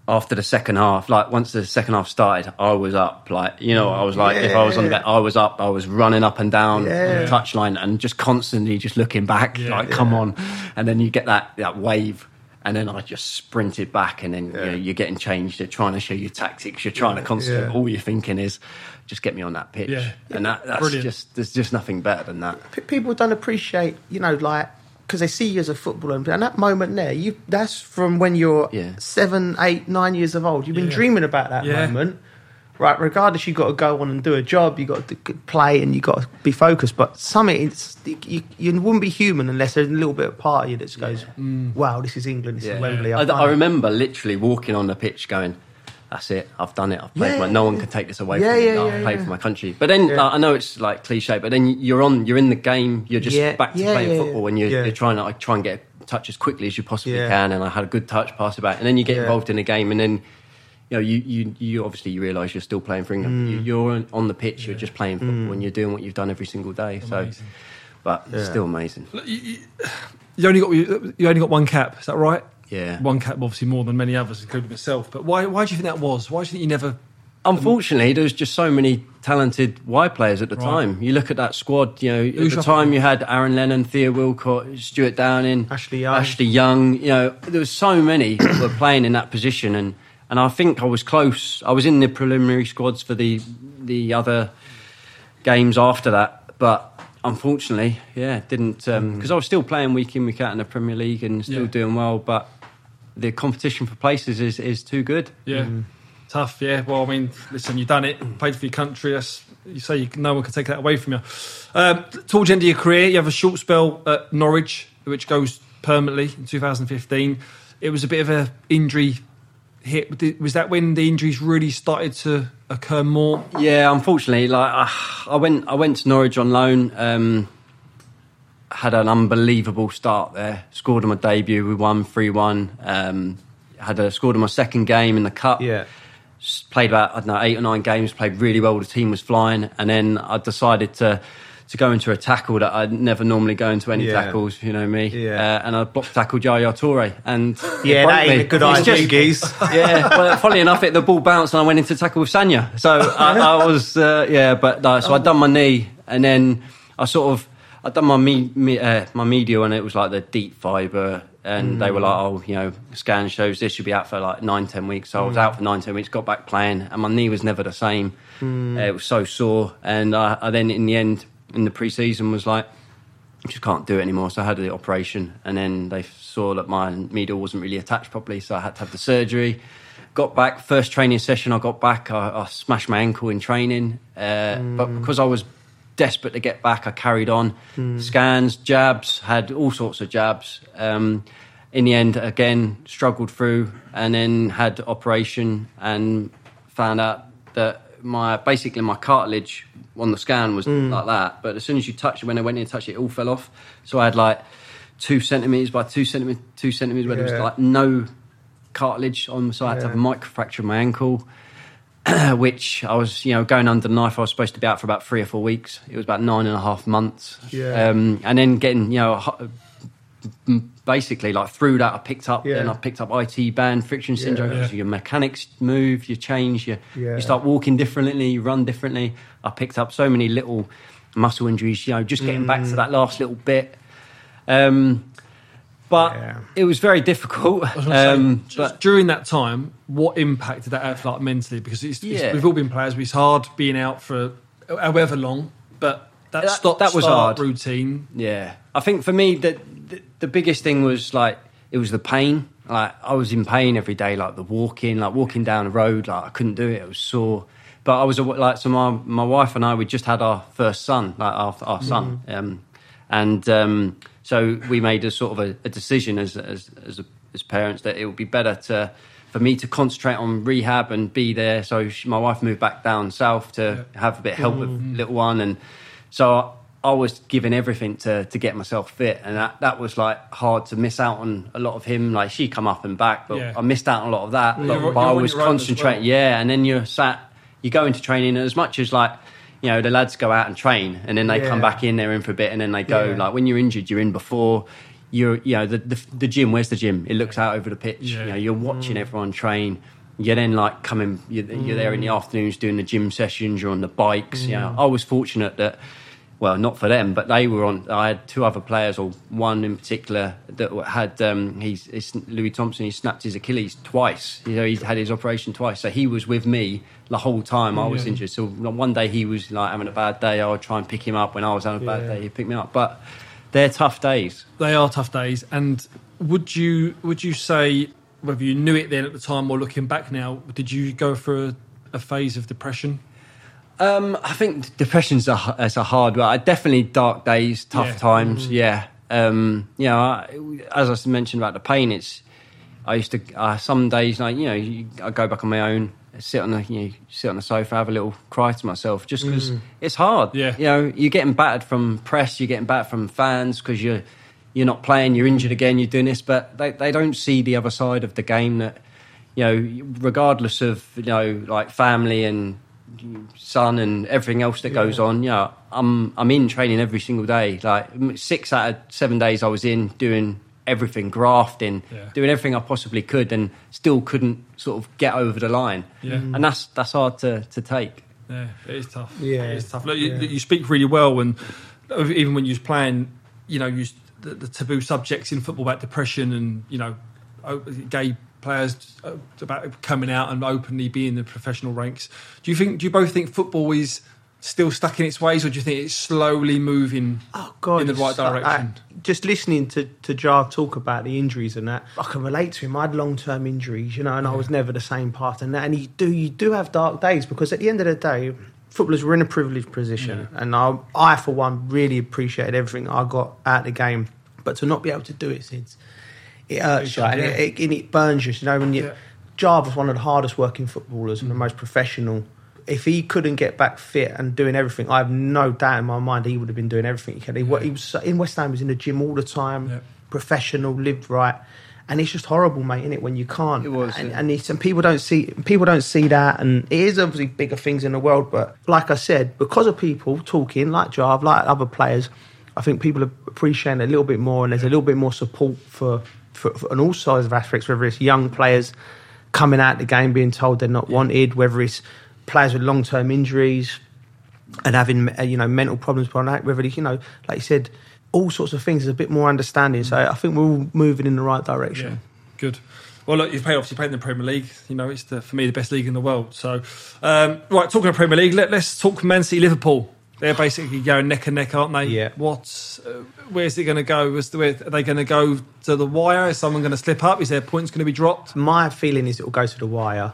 after the second half, like once the second half started, I was up. Like you know, I was like, if I was on the bench, I was up. I was running up and down Yeah. the touchline and just constantly just looking back, Yeah. like, come on. And then you get that that wave. And then I just sprinted back, and then you know, you're getting changed. You're trying to show your tactics. You're trying to concentrate. Yeah. All you're thinking is, just get me on that pitch. Yeah. And that, that's Brilliant. just there's just nothing better than that. P- people don't appreciate, you know, like because they see you as a footballer, and that moment there, you that's from when you're Yeah. seven, eight, nine years of old. You've been Yeah. dreaming about that Yeah. moment, right? Regardless, you've got to go on and do a job, you've got to play, and you've got to be focused. But something, it's, you, you wouldn't be human unless there's a little bit of part of you that just goes, mm. "Wow, this is England, this Yeah. is Wembley." I, I've done I it." remember literally walking on the pitch going, that's it, I've done it, I've played Yeah. for my, no one can take this away Yeah, from me, yeah, No, yeah, I've played yeah. for my country. But then, Yeah. like, I know it's like cliche, but then you're on, you're in the game, you're just Yeah, back to yeah, playing yeah, football and you're, yeah. you're trying to like, try and get a touch as quickly as you possibly Yeah. can. And I had a good touch, pass it back. And then you get Yeah. involved in the game and then, you know, you, you, you obviously you realise you're still playing for England. Mm. You, you're on, on the pitch, you're just playing football and you're doing what you've done every single day. So, but it's still amazing. [sighs] You only got you only got one cap, is that right? Yeah. One cap, obviously more than many others, including myself. But why why do you think that was? Why do you think you never? Unfortunately, there was just so many talented Y players at the Right. time. You look at that squad. You know, Who's at the time you had Aaron Lennon, Theo Walcott, Stuart Downing, Ashley Young. Ashley Young. You know, there was so many that were [coughs] playing in that position, and and I think I was close. I was in the preliminary squads for the the other games after that, but. Unfortunately, yeah, didn't um, mm. because I was still playing week in week out in the Premier League and still Yeah. doing well, but the competition for places is, is too good. Yeah, tough. Yeah. Well, I mean, listen, you've done it, played for your country. That's, you say you, no one can take that away from you. Um, towards the end of your career, you have a short spell at Norwich, which goes permanently in 2015. It was a bit of a injury hit. Was that when the injuries really started to occur more? Yeah, unfortunately, like I, I went, I went to Norwich on loan. Um, had an unbelievable start there. Scored on my debut. We won three one. Um, had a scored on my second game in the cup. Yeah. Played about I don't know eight or nine games. Played really well. The team was flying, and then I decided to to go into a tackle that I'd never normally go into any Yeah. tackles. You know me. Yeah. Uh, and I blocked tackle Yaya Toure, and Yeah, that ain't me. a good idea, just- geez. [laughs] yeah, well, funnily enough, it, the ball bounced and I went into tackle with Sagna. So I, I was, uh, yeah, but no, so I'd done my knee and then I sort of, I'd done my me, me, uh, my medial and it was like the deep fibre. And they were like, oh, you know, scan shows this should be out for like nine, ten weeks. So I was out for nine, ten weeks, got back playing, and my knee was never the same. Uh, it was so sore. And I, I then, in the end, in the pre season, was like, I just can't do it anymore. So I had the operation, and then they saw that my medial wasn't really attached properly, so I had to have the surgery. Got back first training session. I got back. I, I smashed my ankle in training, uh, but because I was desperate to get back, I carried on. Scans, jabs, had all sorts of jabs. Um, in the end, again, struggled through, and then had operation and found out that my basically my cartilage on the scan was like that. But as soon as you touch it, when I went in and touched it, it all fell off. So I had like two centimeters by two centimeters, two centimeters where there was like no cartilage on. So I had to have a microfracture of my ankle. [clears throat] which I was, you know, going under the knife. I was supposed to be out for about three or four weeks. It was about nine and a half months. Yeah. Um, and then getting, you know, basically like through that, I picked up. Yeah. Then I picked up IT band friction syndrome. Yeah. So your mechanics move, you change, you Yeah. you start walking differently, you run differently. I picked up so many little muscle injuries. You know, just getting back Mm. to that last little bit. Um, but Yeah. it was very difficult. Was say, Um, but during that time, what impact did that have like mentally? Because it's, it's- we've all been players. It's hard being out for however long, but that, That- stop that was hard. routine. Yeah, I think for me the, the the biggest thing was like it was the pain. Like I was in pain every day, like the walking, like walking down the road, like I couldn't do it. It was sore. But I was like, so my my wife and I we just had our first son, like our our son, um, and um, so we made a sort of a, a decision as as as, a, as parents that it would be better to. For me to concentrate on rehab and be there, so she, my wife moved back down south to have a bit of help with mm-hmm. little one, and so I, I was giving everything to to get myself fit, and that, that was like hard to miss out on a lot of him. Like she come up and back, but Yeah. I missed out on a lot of that. But, You're- but I you're on was your own as concentrating, well. yeah. And then you're sat, you go into training as much as like. You know, the lads go out and train and then they come back in, they're in for a bit and then they go. Yeah. Like when you're injured, you're in before. You're, you know, the, the, the gym, where's the gym? It looks out over the pitch. Yeah. You know, you're watching mm. everyone train. You're then like coming, you're, you're there in the mm. afternoons doing the gym sessions, you're on the bikes. You know, mm. I was fortunate that well, not for them, but they were on. I had two other players, or one in particular that had um, he's, he's Louis Thompson. He snapped his Achilles twice. You know, he's had his operation twice, so he was with me the whole time I was Yeah. injured. So one day he was like having a bad day. I would try and pick him up. When I was having a bad Yeah. day, he'd pick me up. But they're tough days. They are tough days. And would you would you say whether you knew it then at the time or looking back now, did you go through a, a phase of depression? Um, I think depression's a it's a hard one. I definitely dark days, tough Yeah. times. Yeah. Um, you know, I, as I mentioned about the pain, it's I used to uh, some days like you know I go back on my own, sit on the you know sit on the sofa, have a little cry to myself just because mm. it's hard. Yeah. You know, you're getting battered from press, you're getting battered from fans because you're you're not playing, you're injured again, you're doing this, but they they don't see the other side of the game that you know, regardless of you know like family and son and everything else that goes on. You know, I'm I'm in training every single day. Like six out of seven days, I was in doing everything, grafting, Yeah. doing everything I possibly could, and still couldn't sort of get over the line. Yeah. And that's that's hard to to take. Yeah, it is tough. Yeah. it is tough. Look, you, Yeah. you speak really well, and even when you was playing, you know, you the, the taboo subjects in football about depression and you know, gay players uh, about coming out and openly being in the professional ranks. Do you think? Do you both think football is still stuck in its ways, or do you think it's slowly moving Oh God, in the right direction? I- just listening to to Jar talk about the injuries and that, I can relate to him. I had long term injuries, you know, and I was never the same part. And that, and you do you do have dark days because at the end of the day, footballers were in a privileged position, and I I for one really appreciated everything I got out of the game, but to not be able to do it since. It hurts you, and Yeah. it, it, and it burns you. You know, when you, Yeah. Jar was one of the hardest working footballers Mm. and the most professional. If he couldn't get back fit and doing everything, I have no doubt in my mind he would have been doing everything he could. He, wa- he was in West Ham. He was in the gym all the time, Yeah. professional, lived right, and it's just horrible, mate. In it when you can't. It was, and, yeah. and, it's, and people don't see people don't see that, and it is obviously bigger things in the world. But like I said, because of people talking like Jarv, like other players, I think people are appreciating it a little bit more, and there's a little bit more support for, for, for on all sides of aspects, whether it's young players coming out the game being told they're not wanted, whether it's players with long term injuries and having uh, you know mental problems behind that, whether you know, like you said, all sorts of things. There's a bit more understanding. So I think we're all moving in the right direction. Yeah, good. Well, look, you've played obviously played in the Premier League. You know, it's the, for me the best league in the world. So, um, right, talking of Premier League, let, let's talk Man City Liverpool. They're basically going neck and neck, aren't they? Yeah. What's uh, where's it going to go? Is the, where, are they going to go to the wire? Is someone going to slip up? Is their points going to be dropped? My feeling is it will go to the wire.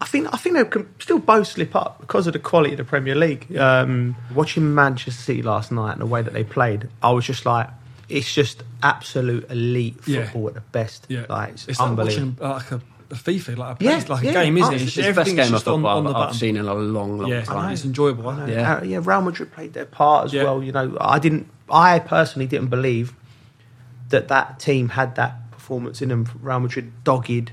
I think I think they can still both slip up because of the quality of the Premier League. Um, watching Manchester City last night and the way that they played, I was just like, it's just absolute elite Yeah. football at the best. Yeah, like it's, it's like unbelievable. watching uh, like a, a FIFA, like a, Yeah, like yeah. a game, isn't Oh, it? it's It's the best everything's game of just on- on the I've, I've button. seen in a long, long Yeah, time. it's enjoyable. Yeah. Uh, yeah, Real Madrid played their part as Yeah. well. You know, I didn't. I personally didn't believe that that team had that performance in them. Real Madrid dogged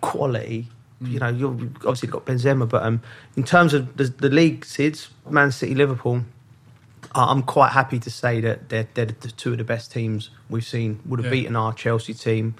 quality. You know, you've obviously got Benzema, but um, in terms of the, the league, Sids, Man City, Liverpool, I'm quite happy to say that they're, they're the two of the best teams we've seen. Would have Yeah. beaten our Chelsea team.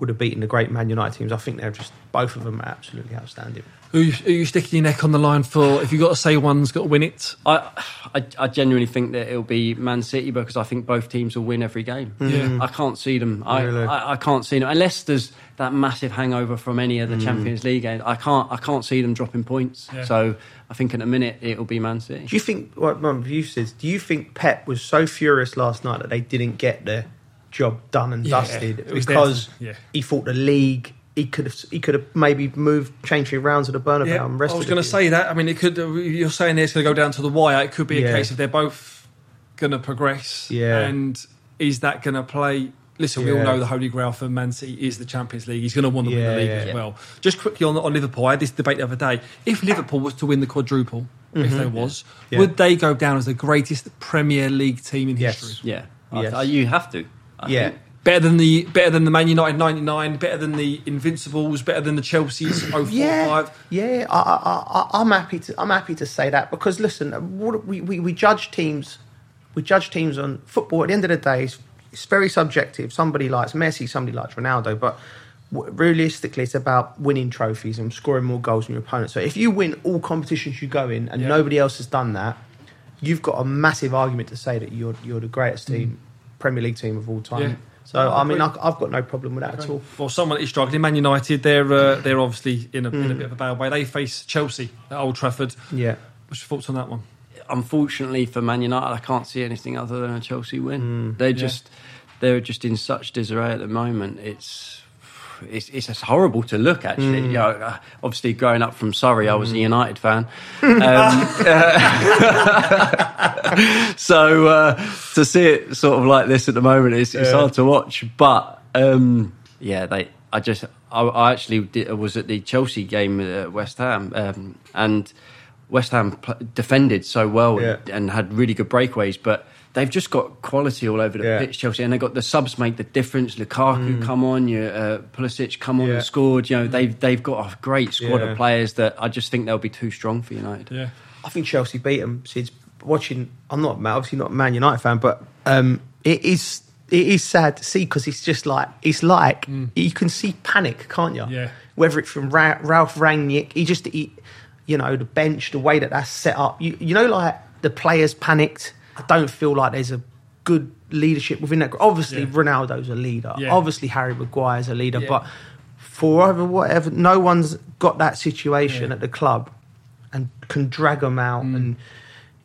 Would have beaten the great Man United teams. I think they're just both of them are absolutely outstanding. Who, you- who you sticking your neck on the line for? If you've got to say one's got to win it, I, I, I genuinely think that it'll be Man City because I think both teams will win every game. Hmm. Yeah. I can't see them. I, Really? I, I can't see them unless there's that massive hangover from any of the hmm. Champions League games. I can't. I can't see them dropping points. Yeah. So I think in a minute it'll be Man City. Do you think, what my view says, do you think Pep was so furious last night that they didn't get the job done and Yeah, dusted because yeah. he thought the league he could have he could have maybe moved, changed three rounds at the Bernabeu Yeah, and I was going to say that. I mean, it could. You're saying it's going to go down to the wire. It could be a Yeah. case if they're both going to progress. Yeah. And is that going to play? Listen, we all know the holy grail for Man City is the Champions League. He's going to want to win the league yeah. as well. Just quickly on, on Liverpool, I had this debate the other day. If Liverpool was to win the quadruple, if there was, Mm-hmm. Yeah. would they go down as the greatest Premier League team in Yes. history? Yeah, Yes. I- you have to. I Yeah. think. Better than the better than the Man United '99, better than the Invincibles, better than the Chelsea's [clears throat] 045. Yeah, yeah. I, I, I, I'm happy to. I'm happy to say that because listen, what, we, we we judge teams. We judge teams on football. At the end of the day, it's, it's very subjective. Somebody likes Messi, somebody likes Ronaldo, but realistically, it's about winning trophies and scoring more goals than your opponent. So if you win all competitions you go in, and Yeah. nobody else has done that, you've got a massive argument to say that you're you're the greatest team, Premier League team of all time. Mm. Yeah. So I I mean. I, I've got no problem with that at all. Well, someone is struggling. Man United, they're uh, they're obviously in a, in Hmm. a bit of a bad way. They face Chelsea at Old Trafford. Yeah. What's your thoughts on that one? unfortunately for Man United, I can't see anything other than a Chelsea win. Mm, they're just they're just in such disarray at the moment. It's it's, it's just horrible to look. Actually, Mm. you know, obviously growing up from Surrey, I was a United fan. [laughs] Um, [laughs] so uh, to see it sort of like this at the moment, it's, it's Yeah. hard to watch. But um, yeah, they. I just I, I actually did, was at the Chelsea game at West Ham, um, and West Ham defended so well Yeah. and had really good breakaways, but. They've just got quality all over the Yeah. pitch, Chelsea, and they got the subs make the difference. Lukaku come on, you uh, Pulisic come on Mm. Yeah. and scored. You know they've they've got a great squad Yeah. of players that I just think they'll be too strong for United. Yeah, I think Chelsea beat them. Since watching, I'm not obviously not a Man United fan, but um, it is it is sad to see because it's just like it's like you can see panic, can't you? Yeah. Whether it's from Ra- Ralph Rangnick, he just he, you know the bench, the way that that's set up. You you know like the players panicked. I don't feel like there's a good leadership within that. group. Obviously, Yeah. Ronaldo's a leader. Yeah. Obviously, Harry Maguire's a leader, Yeah. but. For whatever, no one's got that situation at the club and can drag them out and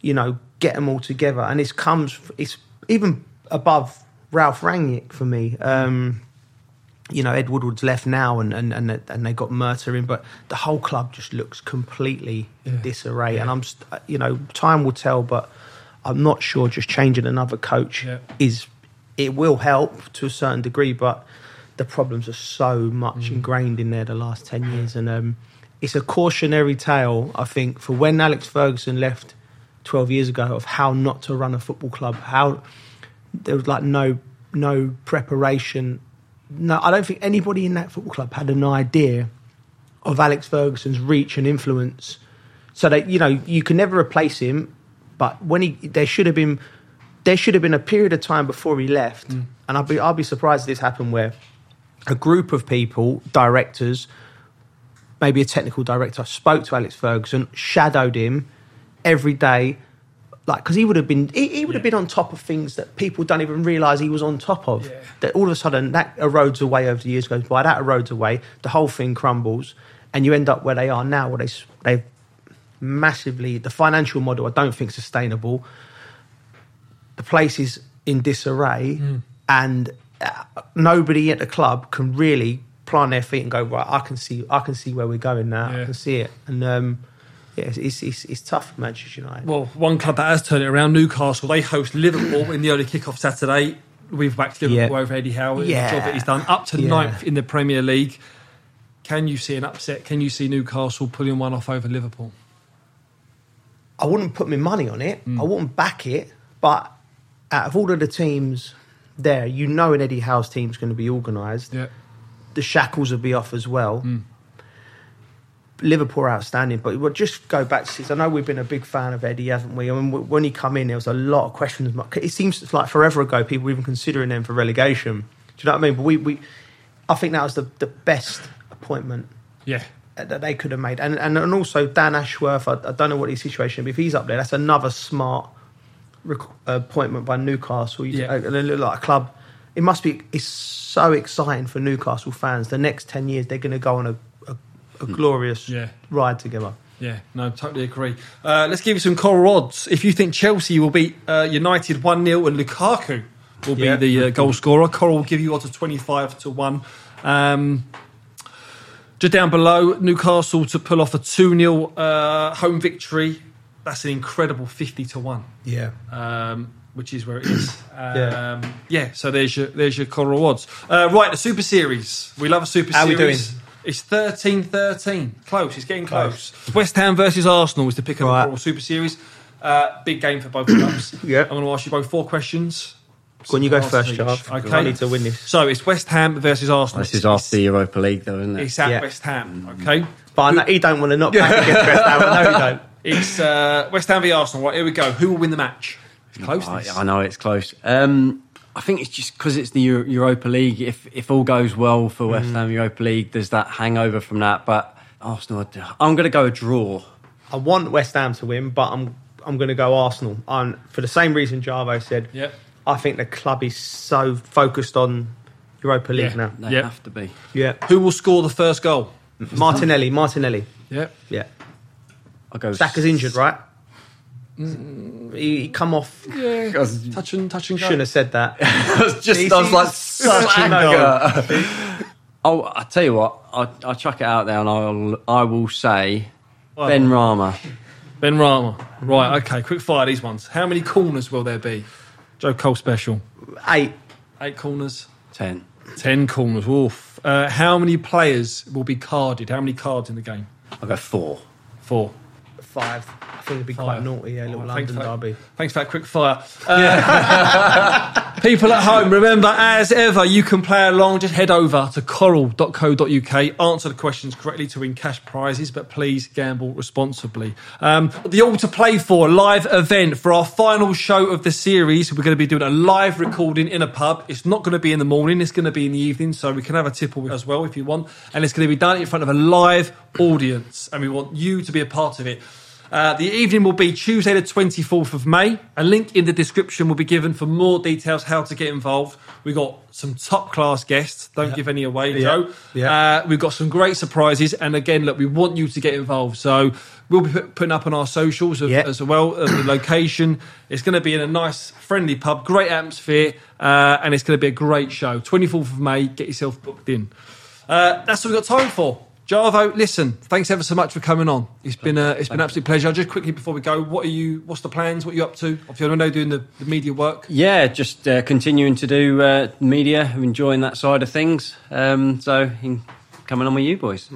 you know get them all together. And it comes, it's even above Ralph Rangnick for me. Um, you know, Ed Woodward's left now, and and and, and they got Murtough in, but the whole club just looks completely in disarray. And I'm, you know, time will tell, but I'm not sure just changing another coach Yeah. is it will help to a certain degree, but the problems are so much ingrained in there the last 10 years. And um, it's a cautionary tale, I think, for when Alex Ferguson left 12 years ago of how not to run a football club, how there was like no no preparation. No, I don't think anybody in that football club had an idea of Alex Ferguson's reach and influence. So that you know you can never replace him, but when he there should have been there should have been a period of time before he left, mm. and I'll be I'll be surprised if this happened where a group of people, directors, maybe a technical director, spoke to Alex Ferguson, shadowed him every day, like because he would have been he, he would have been on top of things that people don't even realise he was on top of. Yeah. That all of a sudden that erodes away over the years goes by. That erodes away, the whole thing crumbles, and you end up where they are now, where they they've massively the financial model. I don't think sustainable. The place is in disarray, and uh, nobody at the club can really plant their feet and go right. I can see, I can see where we're going now. Yeah. I can see it, and um, yeah, it's, it's, it's, tough for Manchester United. Well, one club that has turned it around, Newcastle, they host Liverpool in the early kick-off Saturday. We've backed Liverpool Yeah. over Eddie Howe in the Yeah. job that he's done. Up to Yeah. ninth in the Premier League. Can you see an upset? Can you see Newcastle pulling one off over Liverpool? I wouldn't put my money on it. Mm. I wouldn't back it. But out of all of the teams there, you know an Eddie Howe's team's going to be organised. Yeah. The shackles will be off as well. Mm. Liverpool outstanding, but we'll just go back to this. I know we've been a big fan of Eddie, haven't we? I mean, when he come in, there was a lot of questions. It seems like forever ago, people were even considering them for relegation. Do you know what I mean? But we, we I think that was the, the best appointment Yeah. That they could have made. And and, and also Dan Ashworth, I, I don't know what his situation, but if he's up there, that's another smart rec- appointment by Newcastle. Yeah. uh, they look like a club. It must be. It's so exciting for Newcastle fans. The next ten years, they're going to go on a, a, a glorious Yeah. ride together. Yeah, no, totally agree. Uh, let's give you some coral odds. If you think Chelsea will beat uh, United 1 0 and Lukaku will be Yeah. the uh, goal scorer, Coral will give you odds of 25 to 1. Um, Just down below, Newcastle to pull off a 2 0 uh, home victory. That's an incredible 50 to 1, Yeah. um, which is where it is. [coughs] Um, Yeah. yeah. so there's your, there's your Coral odds. Uh, right, the Super Series. We love a Super series. How we doing? It's 13 13. Close, it's getting close. West Ham versus Arsenal is the pick of the Right. Coral Super Series. Uh, big game for both clubs. [coughs] Yeah. I'm going to ask you both four questions. Go on, you go first, each. Charles. 'cause Okay. I need to win this. So it's West Ham versus Arsenal. This is It's- after the Europa League, though, isn't it? It's at Yeah. West Ham, okay? But I know he don't want to knock back against West Ham. I know he don't. [laughs] It's uh, West Ham v Arsenal. Right, here we go. Who will win the match? It's close. I, this. I know it's close. Um, I think it's just because it's the Euro- Europa League. If if all goes well for Mm. West Ham Europa League, there's that hangover from that. But Arsenal, I'm going to go a draw. I want West Ham to win, but I'm I'm going to go Arsenal. And for the same reason Jarvo said, Yep. I think the club is so focused on Europa League Yeah. now. They Yep. have to be. Yeah. Who will score the first goal? Martinelli, Martinelli. Yeah. Yeah. I'll go. Saka's injured, right? Mm. He, he come off. Yeah. Touch and touch and go. Shouldn't have said that. I was [laughs] just, He's- I was like, he's such a Saka. Oh, I tell you what, I'll, I'll chuck it out there, and I'll I will say Benrahma. Ben Rama. Right. Okay. Quick fire these ones. How many corners will there be? Joe Cole special. Eight. Eight corners. Ten. Ten corners. Oof. Uh, how many players will be carded? How many cards in the game? I'll go four. Four. Five. I think it'd be Five. quite naughty, yeah, little Oh, thanks London for that. derby. Thanks for that quick fire. Uh, [laughs] people at home, remember, as ever, you can play along. Just head over to coral.co.uk, answer the questions correctly to win cash prizes, but please gamble responsibly. Um, the All to Play For live event for our final show of the series. We're going to be doing a live recording in a pub. It's not going to be in the morning, it's going to be in the evening, so we can have a tipple as well if you want. And it's going to be done in front of a live audience, and we want you to be a part of it. Uh, the evening will be Tuesday, the 24th of May. A link in the description will be given for more details how to get involved. We've got some top class guests. Don't give any away, Yeah. Joe. Yeah. Uh, we've got some great surprises. And again, look, we want you to get involved. So we'll be put- putting up on our socials of, Yeah. as well the location. It's going to be in a nice, friendly pub, great atmosphere, uh, and it's going to be a great show. 24th of May, get yourself booked in. Uh, that's what we've got time for. Jarvo, listen, thanks ever so much for coming on. It's been a, it's been an absolute pleasure. Just quickly before we go, what are you? What's the plans? What are you up to? Obviously, I know doing the, the media work. Yeah, just uh, continuing to do uh, media. I'm enjoying that side of things. Um, so in, coming on with you boys.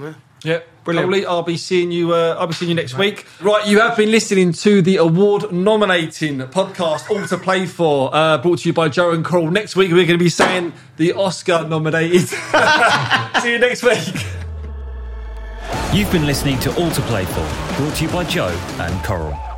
Yeah, Brilliant. Lovely. I'll be seeing you. Uh, I'll be seeing you next week. Right, you have been listening to the award-nominating podcast All to Play For, uh, brought to you by Joe and Coral. Next week we're going to be saying the Oscar-nominated. [laughs] See you next week. You've been listening to All to Play For, brought to you by Joe and Coral.